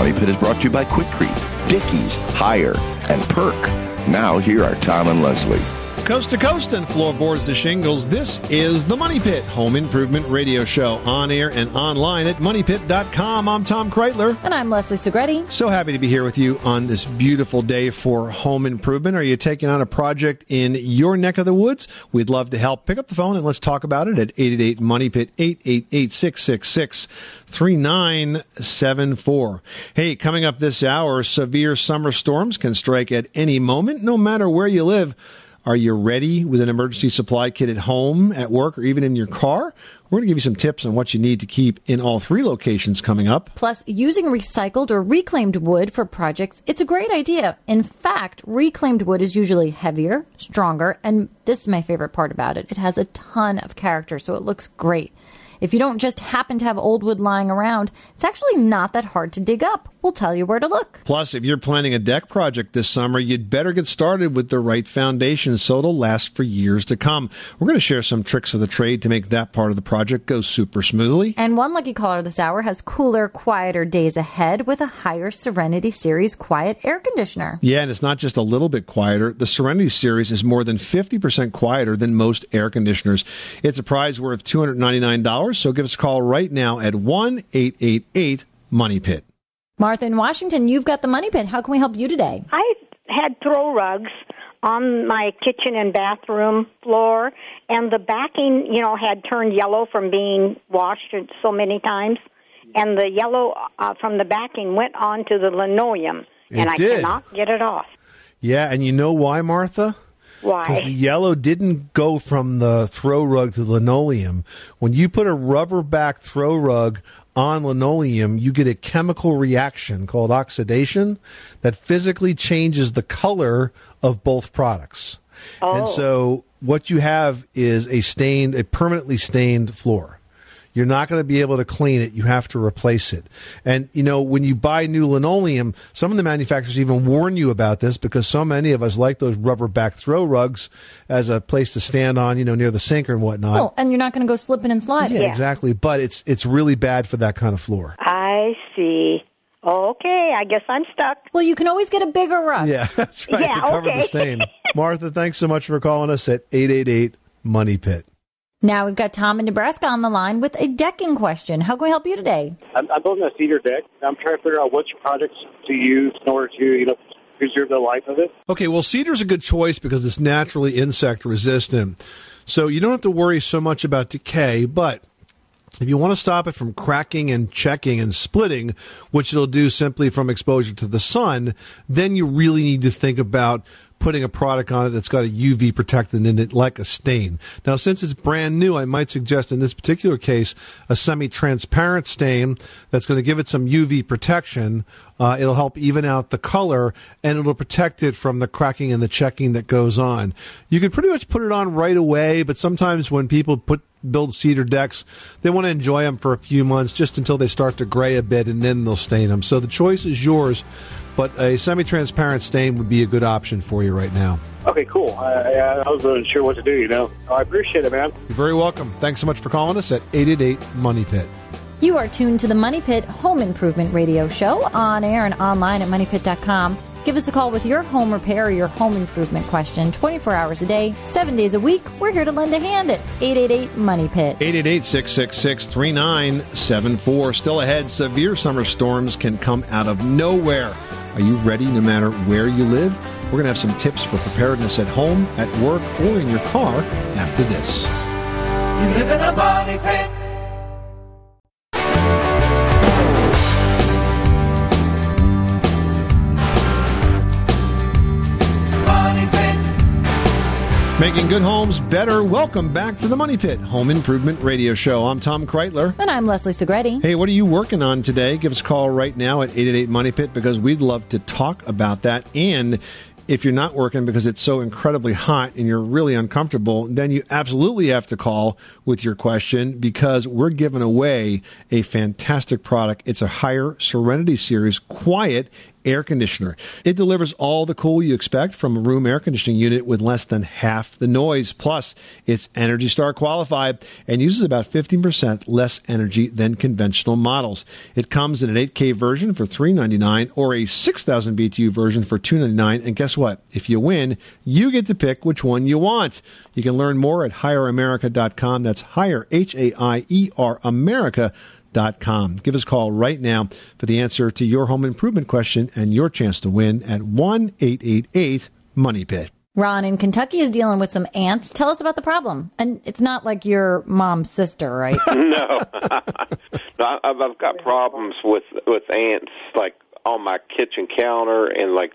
Money Pit is brought to you by Quikrete, Dickies, Haier, and Perk. Now, here are Tom and Leslie. Coast to coast and floorboards to shingles, this is the Money Pit Home Improvement Radio Show on air and online at moneypit.com. I'm Tom Kraeutler. And I'm Leslie Segrete. So happy to be here with you on this beautiful day for home improvement. Are you taking on a project in your neck of the woods? We'd love to help. Pick up the phone and let's talk about it at 888 Money Pit 888 666 3974. Hey, coming up this hour, severe summer storms can strike at any moment, no matter where you live. Are you ready with an emergency supply kit at home, at work, or even in your car? We're going to give you some tips on what you need to keep in all three locations coming up. Plus, using recycled or reclaimed wood for projects, it's a great idea. In fact, reclaimed wood is usually heavier, stronger, and this is my favorite part about it. It has a ton of character, so it looks great. If you don't just happen to have old wood lying around, it's actually not that hard to dig up. We'll tell you where to look. Plus, if you're planning a deck project this summer, you'd better get started with the right foundation so it'll last for years to come. We're going to share some tricks of the trade to make that part of the project go super smoothly. And one lucky caller this hour has cooler, quieter days ahead with a Haier Serenity Series quiet air conditioner. Yeah, and it's not just a little bit quieter. The Serenity Series is more than 50% quieter than most air conditioners. It's a prize worth $299, so give us a call right now at 1 888 Money Pit. Martha in Washington, you've got the money pit. How can we help you today? I had throw rugs on my kitchen and bathroom floor, and the backing, you know, had turned yellow from being washed so many times, and the yellow uh, from the backing went onto the linoleum, It and I did. cannot get it off. Yeah, and you know why, Martha? Why? Because the yellow didn't go from the throw rug to the linoleum. When you put a rubber back throw rug on linoleum, you get a chemical reaction called oxidation that physically changes the color of both products. And oh. so what you have is a stained, a permanently stained floor. You're not going to be able to clean it. You have to replace it. And, you know, when you buy new linoleum, some of the manufacturers even warn you about this because so many of us like those rubber back throw rugs as a place to stand on, you know, near the sink and whatnot. Oh, and you're not going to go slipping and sliding. yeah, exactly. But it's, it's really bad for that kind of floor. I see. Okay, I guess I'm stuck. Well, you can always get a bigger rug. Yeah, that's right. Yeah, to cover the okay. stain. Martha, thanks so much for calling us at 888 Money Pit. Now we've got Tom in Nebraska on the line with a decking question. How can we help you today? I'm, I'm building a cedar deck. I'm trying to figure out which products to use in order to, you know, preserve the life of it. Okay, well, cedar's a good choice because it's naturally insect resistant. So you don't have to worry so much about decay, but if you want to stop it from cracking and checking and splitting, which it'll do simply from exposure to the sun, then you really need to think about putting a product on it that's got a UV protectant in it like a stain. Now, since it's brand new, I might suggest in this particular case a semi-transparent stain that's going to give it some UV protection. Uh, it'll help even out the color and it'll protect it from the cracking and the checking that goes on. You can pretty much put it on right away, but sometimes when people put build cedar decks, they want to enjoy them for a few months just until they start to gray a bit and then they'll stain them. So the choice is yours, but a semi-transparent stain would be a good option for you right now. Okay, cool. I, I I wasn't sure what to do, you know. Oh, I appreciate it, man. You're very welcome. Thanks so much for calling us at 888 Money Pit. You are tuned to the Money Pit Home Improvement Radio Show on air and online at moneypit.com. Give us a call with your home repair or your home improvement question 24 hours a day, 7 days a week. We're here to lend a hand at 888 Money Pit. 888 666 3974. Still ahead, severe summer storms can come out of nowhere. Are you ready no matter where you live? We're going to have some tips for preparedness at home, at work, or in your car after this. You live in a money pit. Making good homes better. Welcome back to the Money Pit Home Improvement Radio Show. I'm Tom Kraeutler. And I'm Leslie Segrete. Hey, what are you working on today? Give us a call right now at 888 Money Pit because we'd love to talk about that. And if you're not working because it's so incredibly hot and you're really uncomfortable, then you absolutely have to call with your question because we're giving away a fantastic product. It's a Haier Serenity Series quiet air conditioner. It delivers all the cool you expect from a room air conditioning unit with less than half the noise. Plus, it's Energy Star qualified and uses about 15% less energy than conventional models. It comes in an 8K version for 399 or a 6000 BTU version for 299. And guess what? If you win, you get to pick which one you want. You can learn more at haieramerica.com. That's Haier, H A I E R, America.com. Give us a call right now for the answer to your home improvement question and your chance to win at 1 888 Money Pit. Ron in Kentucky is dealing with some ants. Tell us about the problem. And it's not like your mom's sister, right? no, no I've, I've got problems with with ants, like on my kitchen counter, and like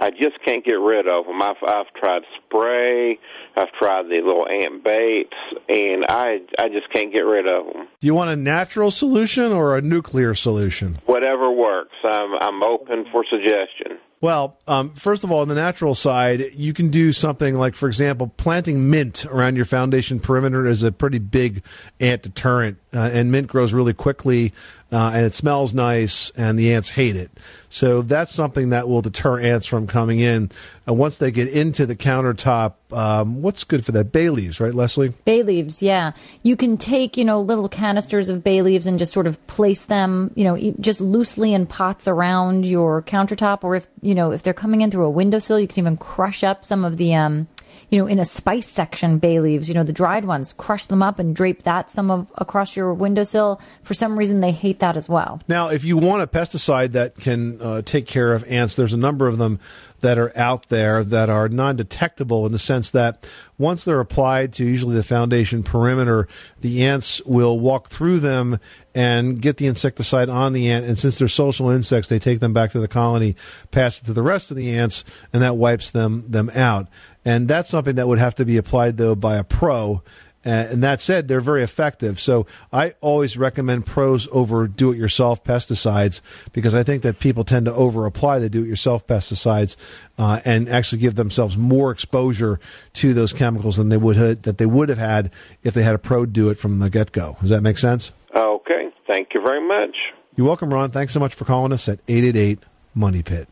I just can't get rid of them. I've I've tried spray, I've tried the little ant baits, and I I just can't get rid of them. Do you want a natural solution or a nuclear solution? Whatever works, I'm I'm open for suggestion. Well, um, first of all, on the natural side, you can do something like, for example, planting mint around your foundation perimeter is a pretty big ant deterrent. Uh, and mint grows really quickly, uh, and it smells nice, and the ants hate it. So that's something that will deter ants from coming in. And once they get into the countertop, um, what's good for that? Bay leaves, right, Leslie? Bay leaves, yeah. You can take, you know, little canisters of bay leaves and just sort of place them, you know, just loosely in pots around your countertop. Or if, you know, if they're coming in through a windowsill, you can even crush up some of the, um, you know, in a spice section, bay leaves, you know, the dried ones, crush them up and drape that some of across your windowsill. For some reason, they hate that as well. Now, if you want a pesticide that can uh, take care of ants, there's a number of them that are out there that are non detectable in the sense that once they're applied to usually the foundation perimeter, the ants will walk through them and get the insecticide on the ant. And since they're social insects, they take them back to the colony, pass it to the rest of the ants, and that wipes them, them out. And that's something that would have to be applied, though, by a pro. Uh, and that said, they're very effective. So I always recommend pros over do it yourself pesticides because I think that people tend to over apply the do it yourself pesticides uh, and actually give themselves more exposure to those chemicals than they would have, that they would have had if they had a pro do it from the get go. Does that make sense? Okay, thank you very much. You're welcome, Ron. Thanks so much for calling us at 888 Money Pit.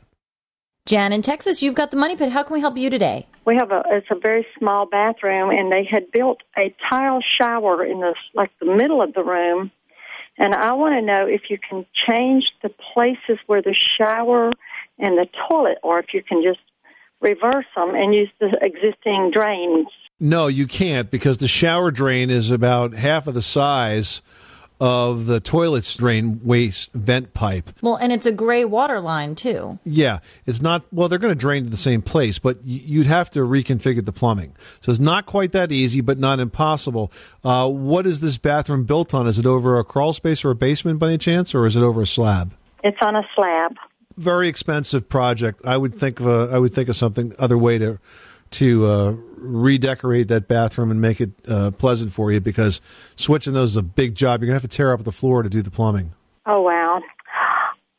Jan in Texas, you've got the money pit. How can we help you today? We have a it's a very small bathroom and they had built a tile shower in the like the middle of the room and I want to know if you can change the places where the shower and the toilet or if you can just reverse them and use the existing drains. No, you can't because the shower drain is about half of the size of the toilet drain waste vent pipe. Well, and it's a gray water line, too. Yeah, it's not. Well, they're going to drain to the same place, but you'd have to reconfigure the plumbing. So it's not quite that easy, but not impossible. Uh, what is this bathroom built on? Is it over a crawl space or a basement by any chance, or is it over a slab? It's on a slab. Very expensive project. I would think of a. I would think of something other way to to uh, redecorate that bathroom and make it uh, pleasant for you because switching those is a big job. You're gonna have to tear up the floor to do the plumbing. Oh wow.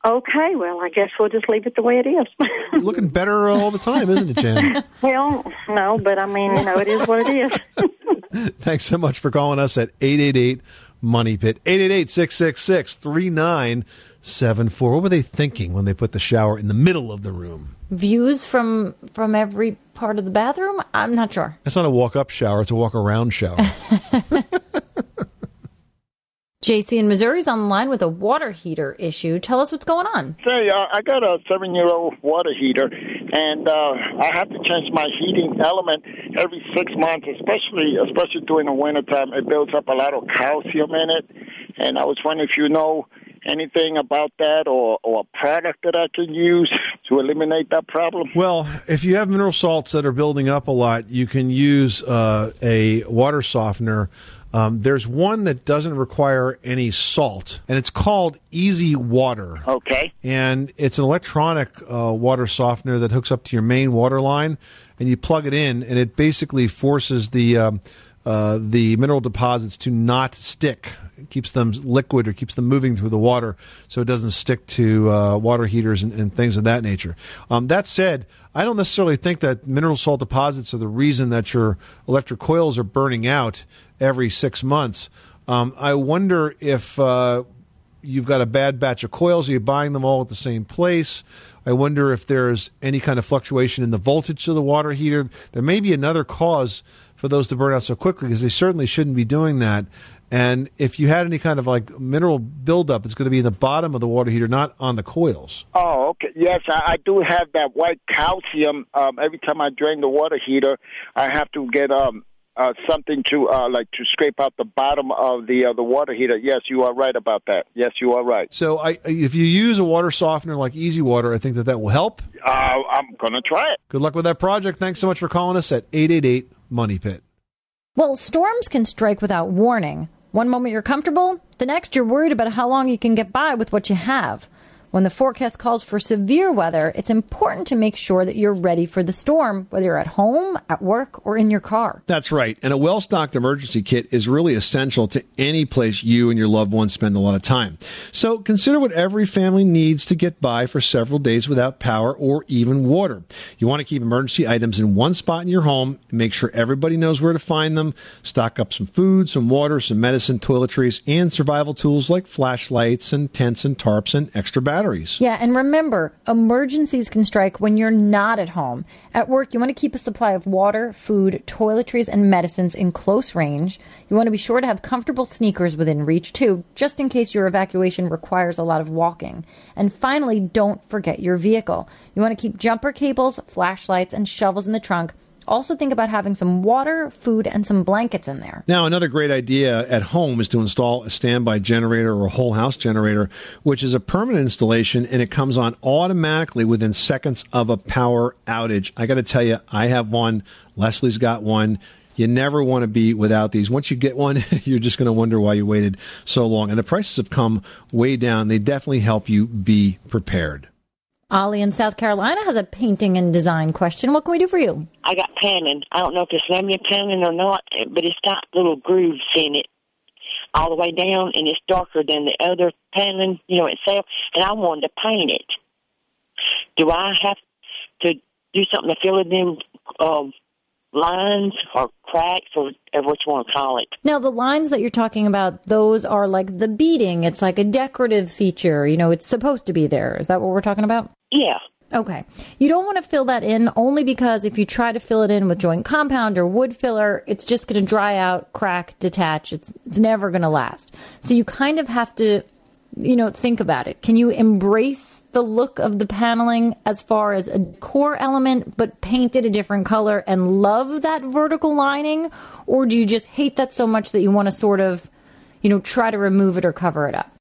Okay, well, I guess we'll just leave it the way it is. Looking better all the time, isn't it, Jan? well, no, but I mean, you know, it is what it is. Thanks so much for calling us at 888 Money Pit. 888 666 3974. What were they thinking when they put the shower in the middle of the room? Views from from every part of the bathroom? I'm not sure. That's not a walk up shower, it's a walk around shower. JC in Missouri's on the line with a water heater issue. Tell us what's going on. Say, uh, I got a seven-year-old water heater, and uh, I have to change my heating element every six months, especially especially during the wintertime. It builds up a lot of calcium in it, and I was wondering if you know anything about that or, or a product that I can use to eliminate that problem. Well, if you have mineral salts that are building up a lot, you can use uh, a water softener. Um, there's one that doesn't require any salt, and it's called EasyWater. Okay. And it's an electronic uh, water softener that hooks up to your main water line, and you plug it in, and it basically forces the um, uh, the mineral deposits to not stick. It keeps them liquid or keeps them moving through the water, so it doesn't stick to uh, water heaters and, and things of that nature. Um, that said, I don't necessarily think that mineral salt deposits are the reason that your electric coils are burning out every six months. Um, I wonder if uh, you've got a bad batch of coils. Are you buying them all at the same place? I wonder if there's any kind of fluctuation in the voltage of the water heater. There may be another cause for those to burn out so quickly because they certainly shouldn't be doing that. And if you had any kind of like mineral buildup, it's going to be in the bottom of the water heater, not on the coils. Oh, okay. Yes, I, I do have that white calcium. Um, every time I drain the water heater, I have to get um, uh, something to uh, like to scrape out the bottom of the uh, the water heater. Yes, you are right about that. Yes, you are right. So I, if you use a water softener like EasyWater, I think that that will help. Uh, I'm gonna try it. Good luck with that project. Thanks so much for calling us at 888 Money Pit. Well, storms can strike without warning. One moment you're comfortable, the next you're worried about how long you can get by with what you have. When the forecast calls for severe weather, it's important to make sure that you're ready for the storm, whether you're at home, at work, or in your car. That's right. And a well stocked emergency kit is really essential to any place you and your loved ones spend a lot of time. So consider what every family needs to get by for several days without power or even water. You want to keep emergency items in one spot in your home, make sure everybody knows where to find them, stock up some food, some water, some medicine, toiletries, and survival tools like flashlights and tents and tarps and extra batteries batteries. Yeah, and remember, emergencies can strike when you're not at home. At work, you want to keep a supply of water, food, toiletries, and medicines in close range. You want to be sure to have comfortable sneakers within reach, too, just in case your evacuation requires a lot of walking. And finally, don't forget your vehicle. You want to keep jumper cables, flashlights, and shovels in the trunk also think about having some water, food, and some blankets in there. Now, another great idea at home is to install a standby generator or a whole house generator, which is a permanent installation and it comes on automatically within seconds of a power outage. I got to tell you, I have one. Leslie's got one. You never want to be without these. Once you get one, you're just going to wonder why you waited so long. And the prices have come way down. They definitely help you be prepared. Ollie in South Carolina has a painting and design question. What can we do for you? I got paneling. I don't know if it's laminate paneling or not, but it's got little grooves in it all the way down, and it's darker than the other paneling, you know, itself. And I wanted to paint it. Do I have to do something to fill in um, lines or cracks or whatever you want to call it. Now, the lines that you're talking about, those are like the beading. It's like a decorative feature. You know, it's supposed to be there. Is that what we're talking about? Yeah. Okay. You don't want to fill that in only because if you try to fill it in with joint compound or wood filler, it's just going to dry out, crack, detach. It's, it's never going to last. So you kind of have to you know, think about it. Can you embrace the look of the paneling as far as a core element, but paint it a different color and love that vertical lining? Or do you just hate that so much that you want to sort of, you know, try to remove it or cover it up?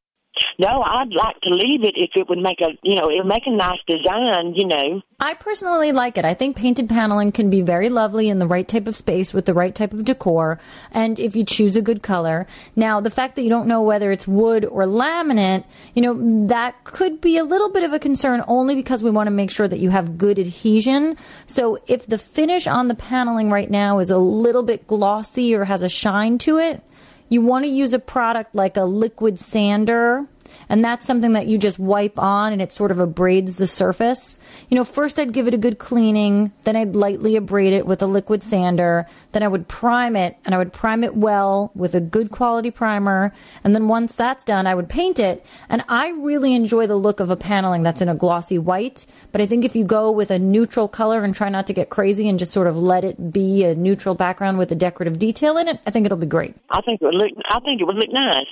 No, I'd like to leave it if it would make a, you know, it would make a nice design, you know. I personally like it. I think painted paneling can be very lovely in the right type of space with the right type of decor, and if you choose a good color. Now, the fact that you don't know whether it's wood or laminate, you know, that could be a little bit of a concern only because we want to make sure that you have good adhesion. So if the finish on the paneling right now is a little bit glossy or has a shine to it, you want to use a product like a liquid sander and that's something that you just wipe on and it sort of abrades the surface. You know, first I'd give it a good cleaning, then I'd lightly abrade it with a liquid sander, then I would prime it and I would prime it well with a good quality primer, and then once that's done, I would paint it. And I really enjoy the look of a paneling that's in a glossy white, but I think if you go with a neutral color and try not to get crazy and just sort of let it be a neutral background with a decorative detail in it, I think it'll be great. I think it would look I think it would look nice.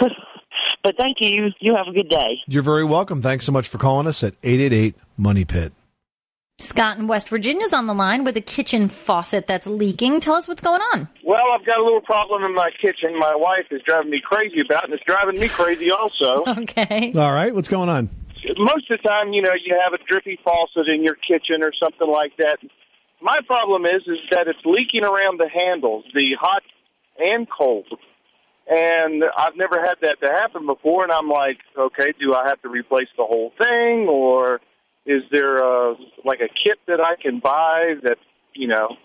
But thank you. You have a good day. You're very welcome. Thanks so much for calling us at 888 Money Pit. Scott in West Virginia is on the line with a kitchen faucet that's leaking. Tell us what's going on. Well, I've got a little problem in my kitchen. My wife is driving me crazy about, and it's driving me crazy also. okay. All right. What's going on? Most of the time, you know, you have a drippy faucet in your kitchen or something like that. My problem is, is that it's leaking around the handles, the hot and cold. And I've never had that to happen before, and I'm like, okay, do I have to replace the whole thing, or is there a, like a kit that I can buy that you know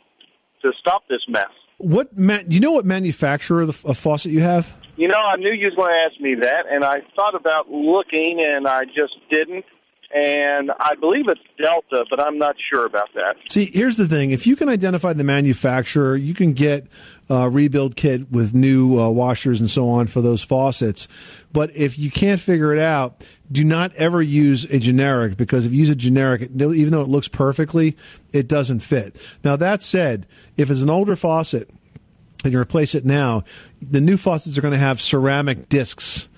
to stop this mess? What man, do you know what manufacturer of, the, of faucet you have? You know, I knew you was going to ask me that, and I thought about looking, and I just didn't. and I believe it's Delta, but I'm not sure about that. See, here's the thing: if you can identify the manufacturer, you can get a rebuild kit with new uh, washers and so on for those faucets. But if you can't figure it out, do not ever use a generic because if you use a generic, even though it looks perfectly, it doesn't fit. Now that said, if it's an older faucet and you replace it now, the new faucets are going to have ceramic discs,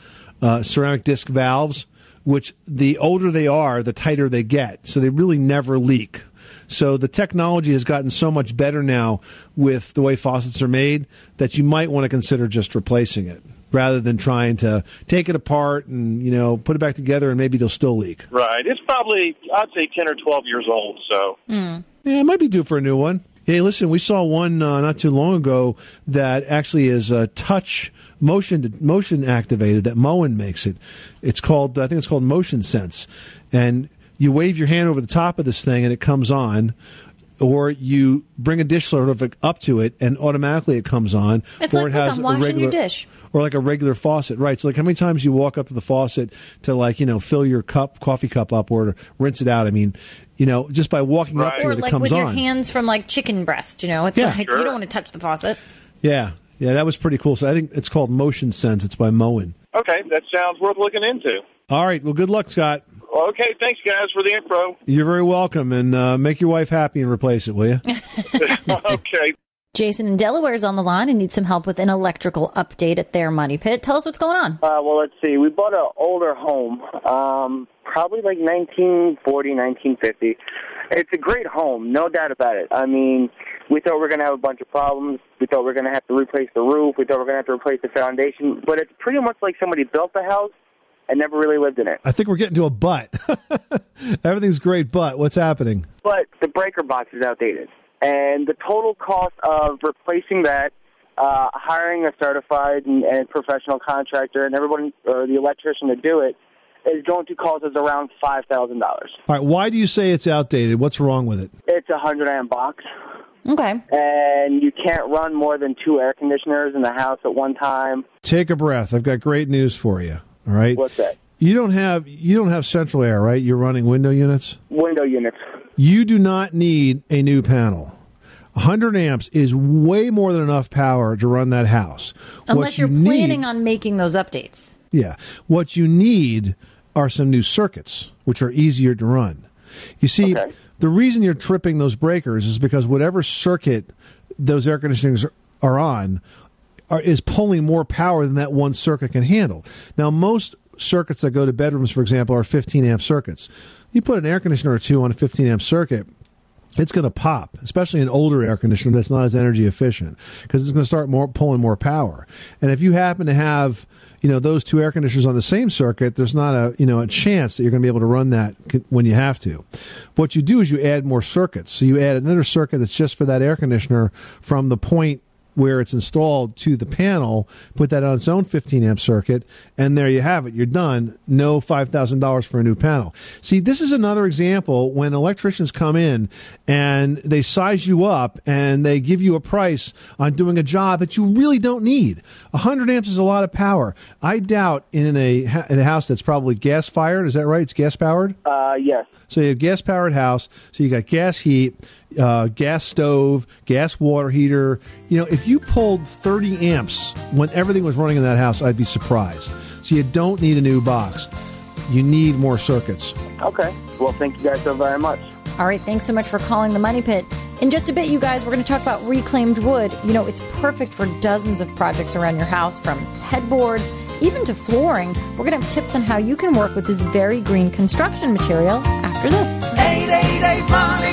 uh, ceramic disc valves, which the older they are, the tighter they get. So they really never leak. So the technology has gotten so much better now with the way faucets are made that you might want to consider just replacing it rather than trying to take it apart and you know put it back together and maybe they'll still leak. Right. It's probably I'd say ten or twelve years old. So Yeah, it might be due for a new one. Hey, listen, we saw one uh, not too long ago that actually is uh, touch motion motion activated. That Moen makes it. It's called I think it's called MotionSense, and you wave your hand over the top of this thing and it comes on. Or you bring a dish sort of up to it and automatically it comes on. It's or like, it has I'm a washing regular, your dish. or like a regular faucet, right? So, like, how many times you walk up to the faucet to, like, you know, fill your cup, coffee cup up, or to rinse it out? I mean, you know, just by walking up to Or it, it like comes with your on. hands from like chicken breast, you know? It's Yeah. like Sure. you don't want to touch the faucet. Yeah, yeah, that was pretty cool. So I think it's called MotionSense. It's by Moen. okay, that sounds worth looking into. All right, well, good luck, Scott. Okay, thanks guys for the info. You're very welcome, and uh, make your wife happy and replace it, will you? okay. Jason in Delaware is on the line and needs some help with an electrical update at their money pit. Tell us what's going on. Uh, well, let's see. We bought an older home, um, probably like 1940, 1950. It's a great home, no doubt about it. I mean, we thought we were going to have a bunch of problems. We thought we were going to have to replace the roof. We thought we were going to have to replace the foundation. But it's pretty much like somebody built the house and never really lived in it. I think we're getting to a but. Everything's great, but what's happening? But the breaker box is outdated. And the total cost of replacing that, uh, hiring a certified and, and professional contractor and everyone, or the electrician to do it, is going to cost us around $5,000. All right, why do you say it's outdated? What's wrong with it? It's a 100 amp box. Okay. And you can't run more than two air conditioners in the house at one time. Take a breath. I've got great news for you. All right. What's that? You don't have you don't have central air, right? You're running window units. Window units. You do not need a new panel. 100 amps is way more than enough power to run that house. What Unless you you're need- planning on making those updates. Yeah. What you need are some new circuits, which are easier to run. You see, the reason you're tripping those breakers is because whatever circuit those air conditioners are on are, is pulling more power than that one circuit can handle. Now, most circuits that go to bedrooms, for example, are 15 amp circuits. You put an air conditioner or two on a 15 amp circuit, it's going to pop, especially an older air conditioner that's not as energy efficient because it's going to start more pulling more power. And if you happen to have, you know, those two air conditioners on the same circuit, there's not a, you know, a chance that you're going to be able to run that when you have to. What you do is you add more circuits. So you add another circuit that's just for that air conditioner from the point where it's installed to the panel, put that on its own 15 amp circuit, and there you have it. You're done. No $5,000 for a new panel. See, this is another example when electricians come in and they size you up and they give you a price on doing a job that you really don't need. 100 amps is a lot of power. I doubt in a, in a house that's probably gas fired, is that right? It's gas powered? Uh, yes. So you have gas powered house. So you got gas heat, uh, gas stove, gas water heater. You know, if you pulled 30 amps when everything was running in that house, I'd be surprised. So you don't need a new box. You need more circuits. Okay. Well, thank you guys so very much. All right, thanks so much for calling the Money Pit. In just a bit, you guys, we're going to talk about reclaimed wood. You know, it's perfect for dozens of projects around your house, from headboards even to flooring. We're going to have tips on how you can work with this very green construction material after this. 888 Money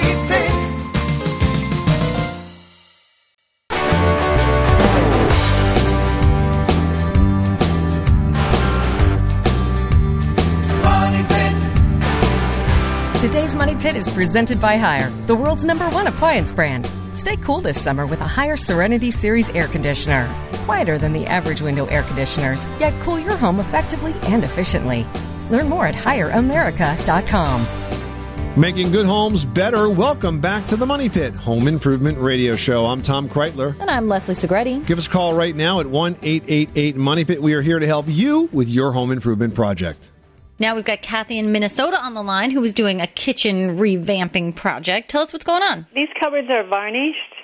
Today's Money Pit is presented by Haier, the world's number one appliance brand. Stay cool this summer with a Haier Serenity Series air conditioner. Quieter than the average window air conditioners, yet cool your home effectively and efficiently. Learn more at HaierAmerica.com. Making good homes better. Welcome back to the Money Pit Home Improvement Radio Show. I'm Tom Kraeutler. And I'm Leslie Segrete. Give us a call right now at 1 888 Money Pit. We are here to help you with your home improvement project. Now we've got Kathy in Minnesota on the line who was doing a kitchen revamping project. Tell us what's going on. These cupboards are varnished,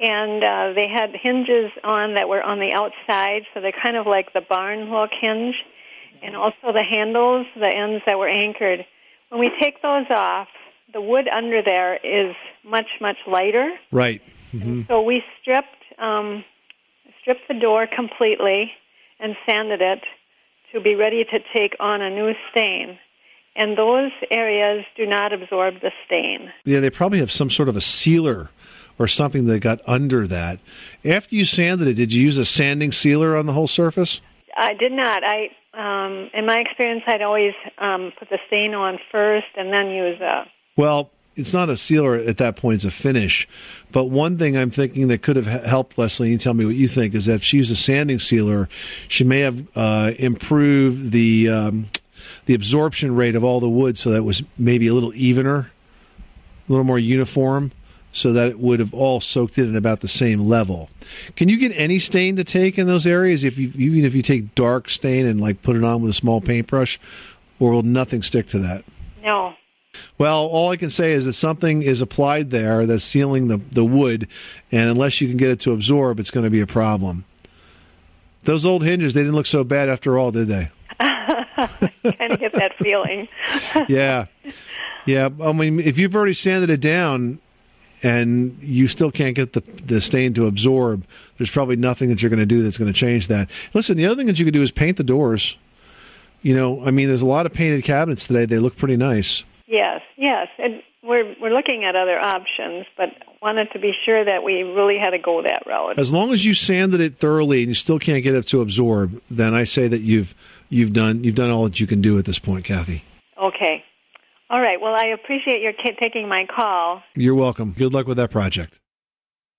and uh, they had hinges on that were on the outside, so they're kind of like the barn look hinge, and also the handles, the ends that were anchored. When we take those off, the wood under there is much much lighter. Right. Mm-hmm. So we stripped um, stripped the door completely and sanded it to be ready to take on a new stain. And those areas do not absorb the stain. Yeah, they probably have some sort of a sealer or something that got under that. After you sanded it, did you use a sanding sealer on the whole surface? I did not. I, um, in my experience, I'd always um, put the stain on first and then use a. Well, it's not a sealer at that point; it's a finish. But one thing I'm thinking that could have helped Leslie, you tell me what you think, is that if she used a sanding sealer, she may have uh, improved the um, the absorption rate of all the wood, so that was maybe a little evener, a little more uniform, so that it would have all soaked in at about the same level. Can you get any stain to take in those areas if you even if you take dark stain and like put it on with a small paintbrush, or will nothing stick to that? No. Well, all I can say is that something is applied there that's sealing the, the wood, and unless you can get it to absorb, it's going to be a problem. Those old hinges, they didn't look so bad after all, did they? kind of get that feeling. Yeah. Yeah. I mean, if you've already sanded it down and you still can't get the, the stain to absorb, there's probably nothing that you're going to do that's going to change that. Listen, the other thing that you could do is paint the doors. You know, I mean, there's a lot of painted cabinets today. They look pretty nice. Yes, yes. And we're we're looking at other options, but wanted to be sure that we really had to go that route. As long as you sanded it thoroughly and you still can't get it to absorb, then I say that you've you've done you've done all that you can do at this point, Kathy. Okay. All right. Well, I appreciate your taking my call. You're welcome. Good luck with that project.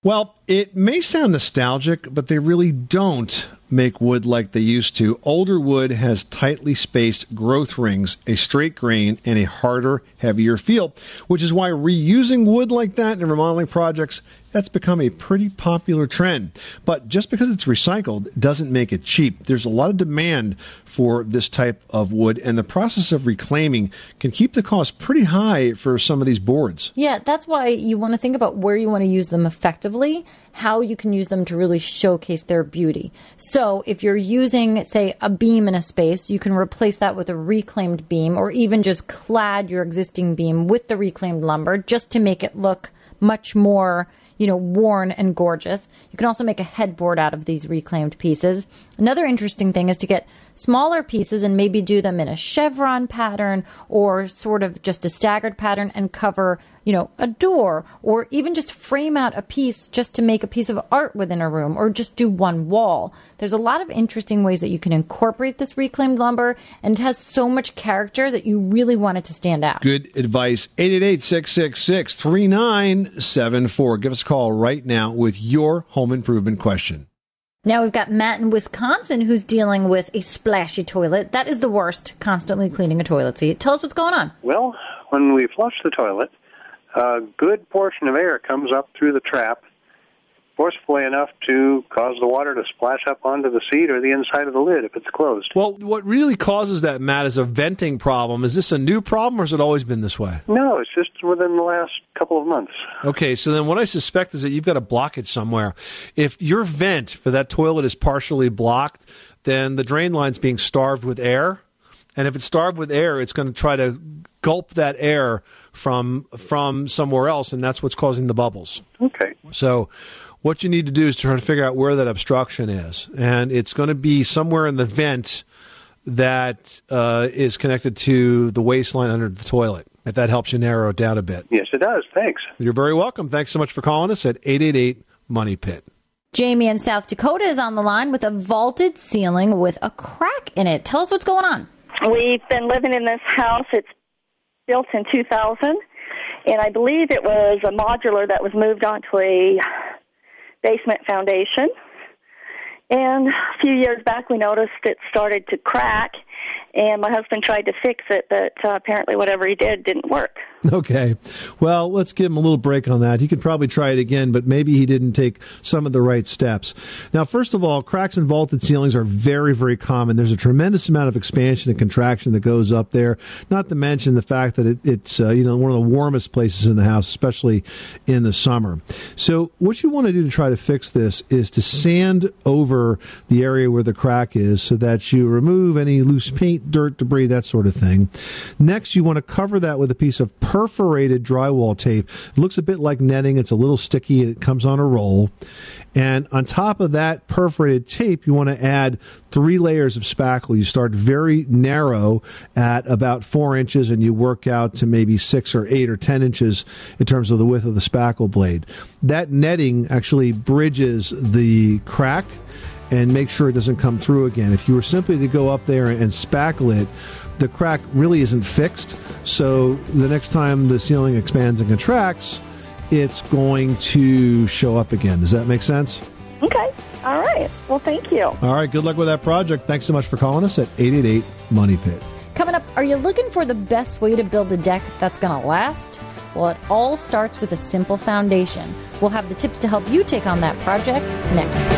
Well, it may sound nostalgic, but they really don't make wood like they used to. Older wood has tightly spaced growth rings, a straight grain, and a harder, heavier feel, which is why reusing wood like that in remodeling projects that's become a pretty popular trend. But just because it's recycled doesn't make it cheap. There's a lot of demand for this type of wood, and the process of reclaiming can keep the cost pretty high for some of these boards. Yeah, that's why you want to think about where you want to use them effectively, how you can use them to really showcase their beauty. So, if you're using, say, a beam in a space, you can replace that with a reclaimed beam or even just clad your existing beam with the reclaimed lumber just to make it look much more you know, worn and gorgeous. You can also make a headboard out of these reclaimed pieces. Another interesting thing is to get smaller pieces and maybe do them in a chevron pattern or sort of just a staggered pattern and cover, you know, a door or even just frame out a piece just to make a piece of art within a room or just do one wall. There's a lot of interesting ways that you can incorporate this reclaimed lumber and it has so much character that you really want it to stand out. Good advice. 888-666-3974. Give us a call right now with your home improvement question. Now we've got Matt in Wisconsin who's dealing with a splashy toilet. That is the worst, constantly cleaning a toilet seat. Tell us what's going on. Well, when we flush the toilet, a good portion of air comes up through the trap, forcefully enough to cause the water to splash up onto the seat or the inside of the lid if it's closed. Well, what really causes that, Matt, is a venting problem. Is this a new problem or has it always been this way? No, it's just within the last couple of months. Okay, so then what I suspect is that you've got a blockage somewhere. If your vent for that toilet is partially blocked, then the drain line's being starved with air. And if it's starved with air, it's going to try to gulp that air from from somewhere else, and that's what's causing the bubbles. Okay. So, what you need to do is try to figure out where that obstruction is, and it's going to be somewhere in the vent that uh, is connected to the waste line under the toilet. If that helps you narrow it down a bit. Yes, it does. Thanks. You're very welcome. Thanks so much for calling us at 888 Money Pit. Jamie in South Dakota is on the line with a vaulted ceiling with a crack in it. Tell us what's going on. We've been living in this house. It's built in 2000, and I believe it was a modular that was moved onto a basement foundation. And a few years back, we noticed it started to crack, and my husband tried to fix it, but uh, apparently whatever he did didn't work. Okay. Well, let's give him a little break on that. He could probably try it again, but maybe he didn't take some of the right steps. Now, first of all, cracks in vaulted ceilings are very, very common. There's a tremendous amount of expansion and contraction that goes up there, not to mention the fact that it, it's, uh, you know, one of the warmest places in the house, especially in the summer. So what you want to do to try to fix this is to sand over the area where the crack is so that you remove any loose paint, dirt, debris, that sort of thing. Next, you want to cover that with a piece of perforated drywall tape. It looks a bit like netting. It's a little sticky. It comes on a roll. And on top of that perforated tape, you want to add three layers of spackle. You start very narrow at about four inches and you work out to maybe six or eight or 10 inches in terms of the width of the spackle blade. That netting actually bridges the crack and make sure it doesn't come through again. If you were simply to go up there and spackle it, the crack really isn't fixed. So the next time the ceiling expands and contracts, it's going to show up again. Does that make sense? Okay. All right. Well, thank you. All right. Good luck with that project. Thanks so much for calling us at 888 Money Pit. Coming up, are you looking for the best way to build a deck that's going to last? Well, it all starts with a simple foundation. We'll have the tips to help you take on that project next.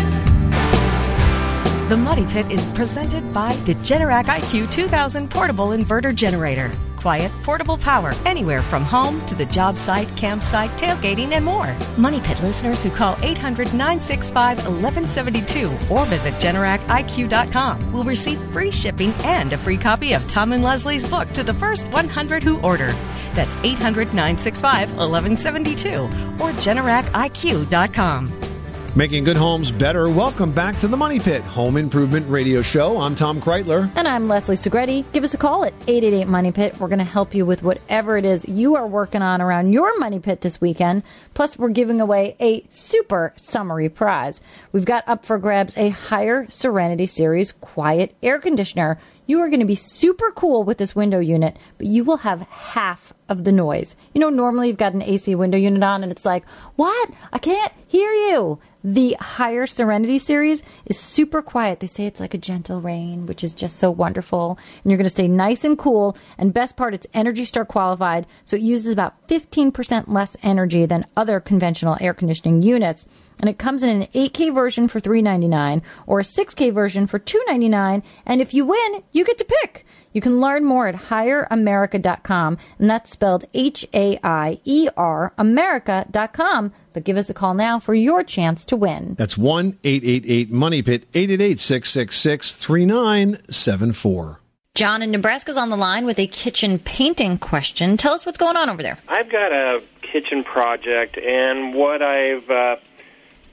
The Money Pit is presented by the Generac IQ 2000 portable inverter generator. Quiet, portable power anywhere from home to the job site, campsite, tailgating, and more. Money Pit listeners who call 800 965 1172 or visit GeneracIQ.com will receive free shipping and a free copy of Tom and Leslie's book to the first 100 who order. That's 800 965 1172 or GeneracIQ.com. Making good homes better. Welcome back to the Money Pit Home Improvement Radio Show. I'm Tom Kraeutler. And I'm Leslie Segrete. Give us a call at 888 Money Pit. We're going to help you with whatever it is you are working on around your Money Pit this weekend. Plus, we're giving away a super summary prize. We've got up for grabs a Haier Serenity Series quiet air conditioner. You are going to be super cool with this window unit, but you will have half of the noise. You know, normally you've got an AC window unit on and it's like, what? I can't hear you. The Haier Serenity series is super quiet. They say it's like a gentle rain, which is just so wonderful. And you're going to stay nice and cool. And best part, it's Energy Star qualified, so it uses about 15% less energy than other conventional air conditioning units. And it comes in an 8K version for $3.99 or a 6K version for $2.99. And if you win, you get to pick. You can learn more at haieramerica.com, and that's spelled H A I E R America.com. But give us a call now for your chance to win. That's 1 888 Money Pit, 888 666 3974. John in Nebraska's on the line with a kitchen painting question. Tell us what's going on over there. I've got a kitchen project, and what I've uh,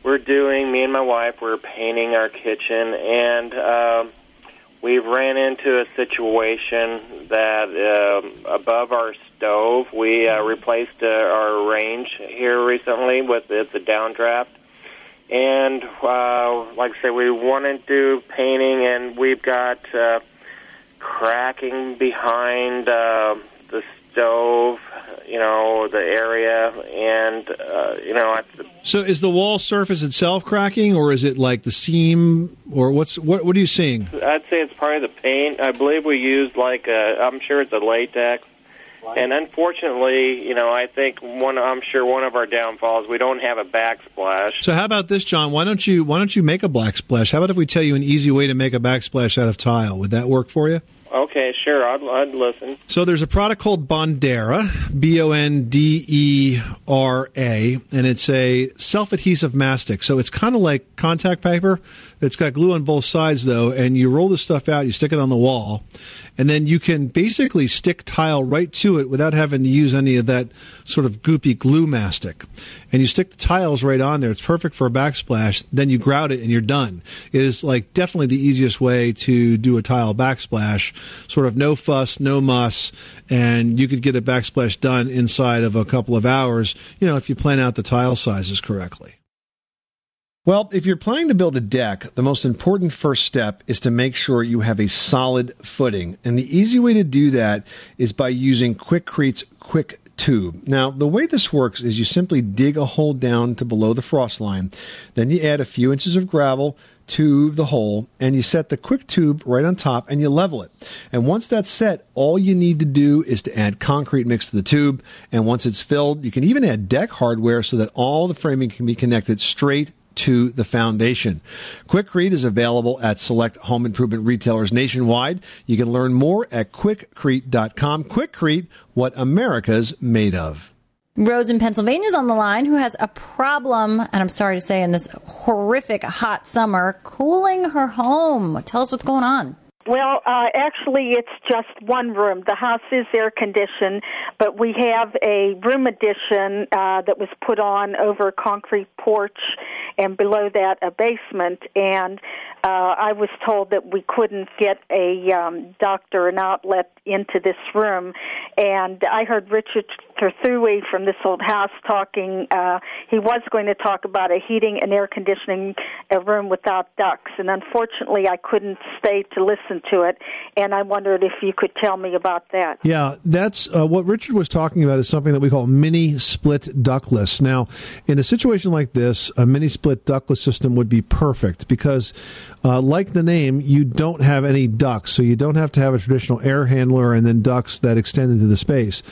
we're doing, me and my wife, we're painting our kitchen, and um we've ran into a situation that um above our stove, we uh, replaced uh, our range here recently with it's a downdraft. And uh, like I say, we want to do painting, and we've got uh, cracking behind uh, the stove, you know, the area, and uh, you know, I, So is the wall surface itself cracking, or is it like the seam, or what's what? What are you seeing? I'd say it's probably the paint. I believe we used like a, I'm sure it's a latex. And unfortunately, you know, I think one. I'm sure one of our downfalls. We don't have a backsplash. So how about this, John? Why don't you why don't you make a backsplash? How about if we tell you an easy way to make a backsplash out of tile? Would that work for you? Okay, sure. I'd, I'd listen. So there's a product called Bondera, B O N D E R A, and it's a self-adhesive mastic. So it's kind of like contact paper. It's got glue on both sides though, and you roll the stuff out, you stick it on the wall, and then you can basically stick tile right to it without having to use any of that sort of goopy glue mastic. And you stick the tiles right on there. It's perfect for a backsplash. Then you grout it and you're done. It is like definitely the easiest way to do a tile backsplash. Sort of no fuss, no muss, and you could get a backsplash done inside of a couple of hours, you know, if you plan out the tile sizes correctly. Well, if you're planning to build a deck, the most important first step is to make sure you have a solid footing. And the easy way to do that is by using Quikrete's Quick Tube. Now, the way this works is you simply dig a hole down to below the frost line, then you add a few inches of gravel to the hole and you set the Quik-Tube right on top and you level it. And once that's set, all you need to do is to add concrete mix to the tube. And once it's filled, you can even add deck hardware so that all the framing can be connected straight to the foundation. Quikrete is available at select home improvement retailers nationwide. You can learn more at quikrete.com. Quikrete, what America's made of. Rose in Pennsylvania is on the line who has a problem, and I'm sorry to say, in this horrific hot summer, cooling her home. Tell us what's going on. Well, uh, actually, it's just one room. The house is air conditioned, but we have a room addition uh, that was put on over a concrete porch, and below that, a basement. And uh, I was told that we couldn't get a um, doctor an outlet into this room. And I heard Richard Trethewey from this old house talking. Uh, he was going to talk about a heating and air conditioning a room without ducts, and unfortunately, I couldn't stay to listen to it. And I wondered if you could tell me about that. Yeah, that's uh, what Richard was talking about is something that we call mini split ductless. Now, in a situation like this, a mini split ductless system would be perfect because, uh, like the name, you don't have any ducts, so you don't have to have a traditional air handler and then ducts that extend into the space.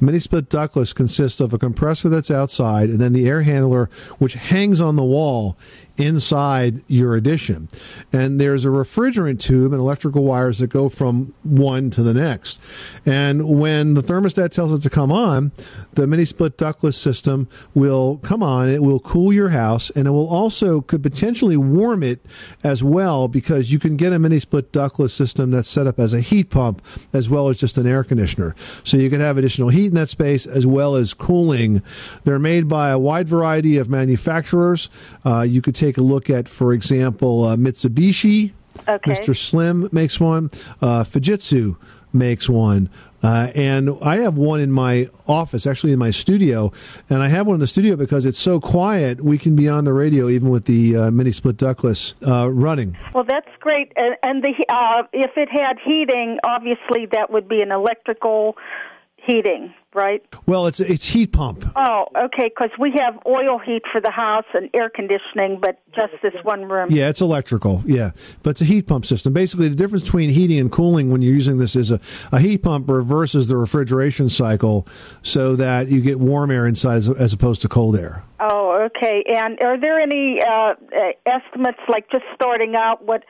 Mini split ductless consists of a compressor that's outside and then the air handler, which hangs on the wall inside your addition. And there's a refrigerant tube and electrical wires that go from one to the next. And when the thermostat tells it to come on, the mini split ductless system will come on. It will cool your house and it will also could potentially warm it as well because you can get a mini split ductless system that's set up as a heat pump as well as just an air conditioner. So you could have additional heat in that space as well as cooling. They're made by a wide variety of manufacturers. Uh, you could take a look at, for example, uh, Mitsubishi. Okay. Mr. Slim makes one. Uh, Fujitsu makes one. Uh, and I have one in my office, actually in my studio, and I have one in the studio because it's so quiet. We can be on the radio even with the uh, mini split ductless uh, running. Well, that's great. And, and the uh, if it had heating, obviously that would be an electrical heating, right? Well, it's it's heat pump. Oh, okay. Because we have oil heat for the house and air conditioning, but just this one room. Yeah, it's electrical. Yeah, but it's a heat pump system. Basically, the difference between heating and cooling when you're using this is a, a heat pump reverses the refrigeration cycle so that you get warm air inside as, as opposed to cold air. Oh, okay. And are there any uh, uh, estimates, like just starting out, what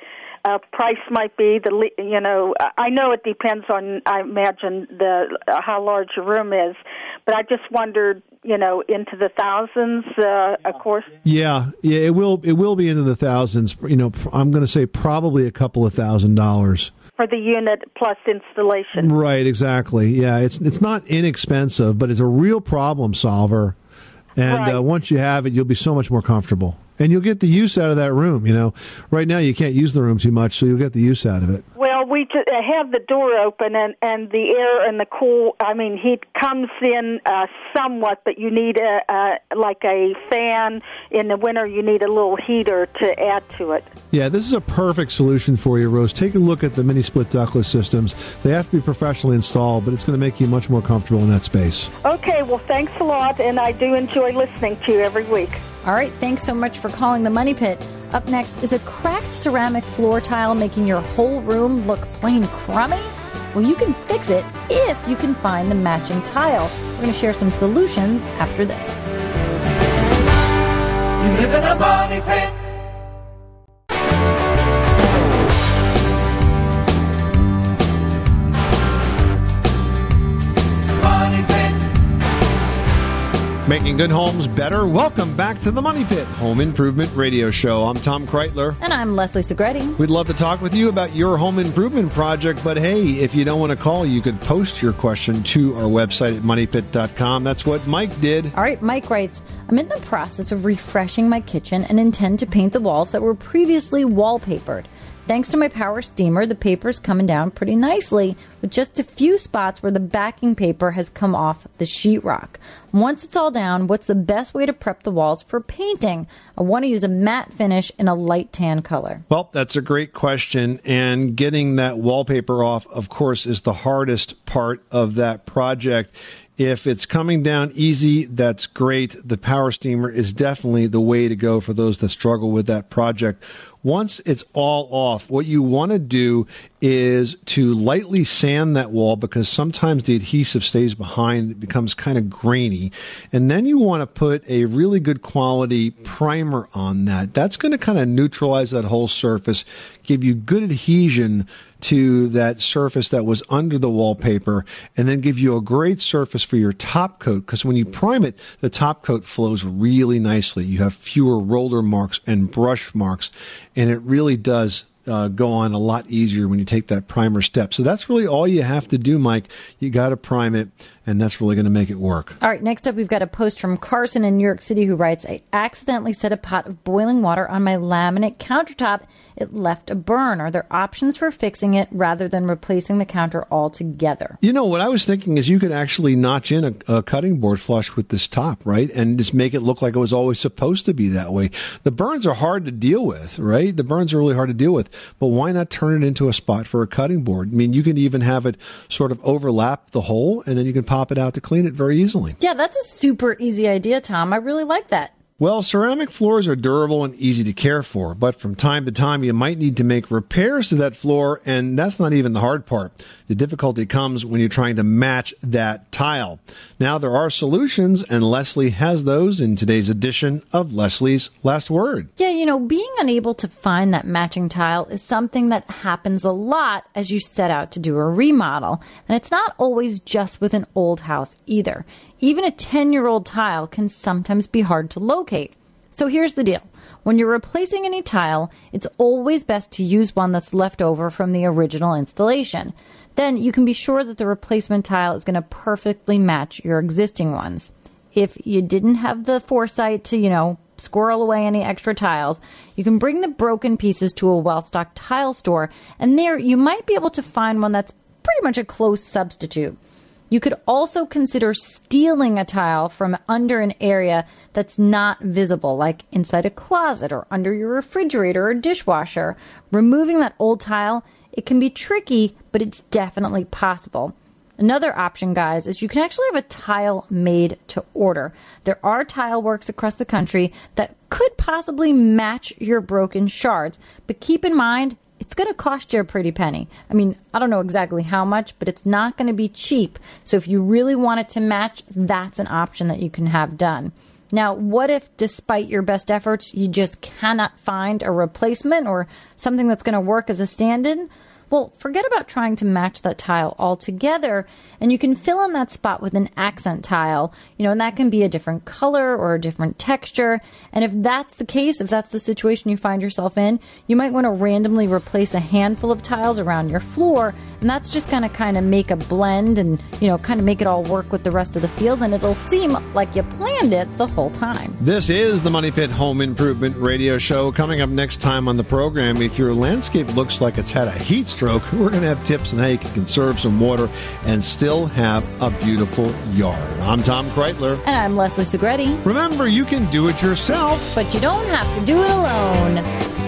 uh, price might be? The le- you know, I know it depends on, I imagine the uh, how large your room is, but I just wondered, you know, into the thousands, uh, of course. Yeah, yeah, it will it will be into the thousands. You know, I'm going to say probably a couple of thousand dollars. For the unit plus installation. Right, exactly. Yeah, it's it's not inexpensive, but it's a real problem solver. And Right. uh, once you have it, you'll be so much more comfortable, and you'll get the use out of that room. You know, right now you can't use the room too much, so you'll get the use out of it. Well, we ju- uh, have the door open, and and the air and the cool. I mean, heat comes in uh, somewhat, but you need a, a like a fan. In the winter, you need a little heater to add to it. Yeah, this is a perfect solution for you, Rose. Take a look at the mini split ductless systems. They have to be professionally installed, but it's going to make you much more comfortable in that space. Okay, well, thanks a lot, and I do enjoy listening to you every week. All right, thanks so much for calling the Money Pit. Up next is a cracked ceramic floor tile making your whole room look plain crummy? Well, you can fix it if you can find the matching tile. We're going to share some solutions after this. You live in a money pit. Making good homes better. Welcome back to the Money Pit Home Improvement Radio Show. I'm Tom Kraeutler. And I'm Leslie Segrete. We'd love to talk with you about your home improvement project, but hey, if you don't want to call, you could post your question to our website at moneypit.com. That's what Mike did. All right, Mike writes I'm in the process of refreshing my kitchen and intend to paint the walls that were previously wallpapered. Thanks to my power steamer, the paper is coming down pretty nicely, with just a few spots where the backing paper has come off the sheetrock. Once it's all down, what's the best way to prep the walls for painting? I want to use a matte finish in a light tan color. Well, that's a great question. And getting that wallpaper off, of course, is the hardest part of that project. If it's coming down easy, that's great. The power steamer is definitely the way to go for those that struggle with that project. Once it's all off, what you want to do is to lightly sand that wall because sometimes the adhesive stays behind. It becomes kind of grainy. And then you want to put a really good quality primer on that. That's going to kind of neutralize that whole surface, give you good adhesion to that surface that was under the wallpaper and then give you a great surface for your top coat because when you prime it, the top coat flows really nicely. You have fewer roller marks and brush marks and it really does uh, go on a lot easier when you take that primer step. So that's really all you have to do, Mike. You got to prime it, and that's really going to make it work. All right, next up, we've got a post from Carson in New York City who writes I accidentally set a pot of boiling water on my laminate countertop. It left a burn. Are there options for fixing it rather than replacing the counter altogether? You know, what I was thinking is you could actually notch in a, a cutting board flush with this top, right? And just make it look like it was always supposed to be that way. The burns are hard to deal with, right? The burns are really hard to deal with, but why not turn it into a spot for a cutting board? I mean, you can even have it sort of overlap the hole and then you can pop it out to clean it very easily. Yeah, that's a super easy idea, Tom. I really like that. Well, ceramic floors are durable and easy to care for, but from time to time you might need to make repairs to that floor, and that's not even the hard part. The difficulty comes when you're trying to match that tile. Now, there are solutions, and Leslie has those in today's edition of Leslie's Last Word. Yeah, you know, being unable to find that matching tile is something that happens a lot as you set out to do a remodel. And it's not always just with an old house either. Even a 10 year old tile can sometimes be hard to locate. So here's the deal. When you're replacing any tile, it's always best to use one that's left over from the original installation. Then you can be sure that the replacement tile is going to perfectly match your existing ones. If you didn't have the foresight to, you know, squirrel away any extra tiles, you can bring the broken pieces to a well stocked tile store, and there you might be able to find one that's pretty much a close substitute. You could also consider stealing a tile from under an area that's not visible, like inside a closet or under your refrigerator or dishwasher. Removing that old tile, it can be tricky, but it's definitely possible. Another option, guys, is you can actually have a tile made to order. There are tile works across the country that could possibly match your broken shards, but keep in mind it's going to cost you a pretty penny. I mean, I don't know exactly how much, but it's not going to be cheap. So if you really want it to match, that's an option that you can have done. Now, what if, despite your best efforts, you just cannot find a replacement or something that's going to work as a stand in? Well, forget about trying to match that tile altogether, and you can fill in that spot with an accent tile, you know, and that can be a different color or a different texture. And if that's the case, if that's the situation you find yourself in, you might want to randomly replace a handful of tiles around your floor, and that's just going to kind of make a blend and, you know, kind of make it all work with the rest of the field, and it'll seem like you planned it the whole time. This is the Money Pit Home Improvement Radio Show. Coming up next time on the program, if your landscape looks like it's had a heat stroke, we're going to have tips on how you can conserve some water and still have a beautiful yard. I'm Tom Kraeutler. And I'm Leslie Segrete. Remember, you can do it yourself, but you don't have to do it alone.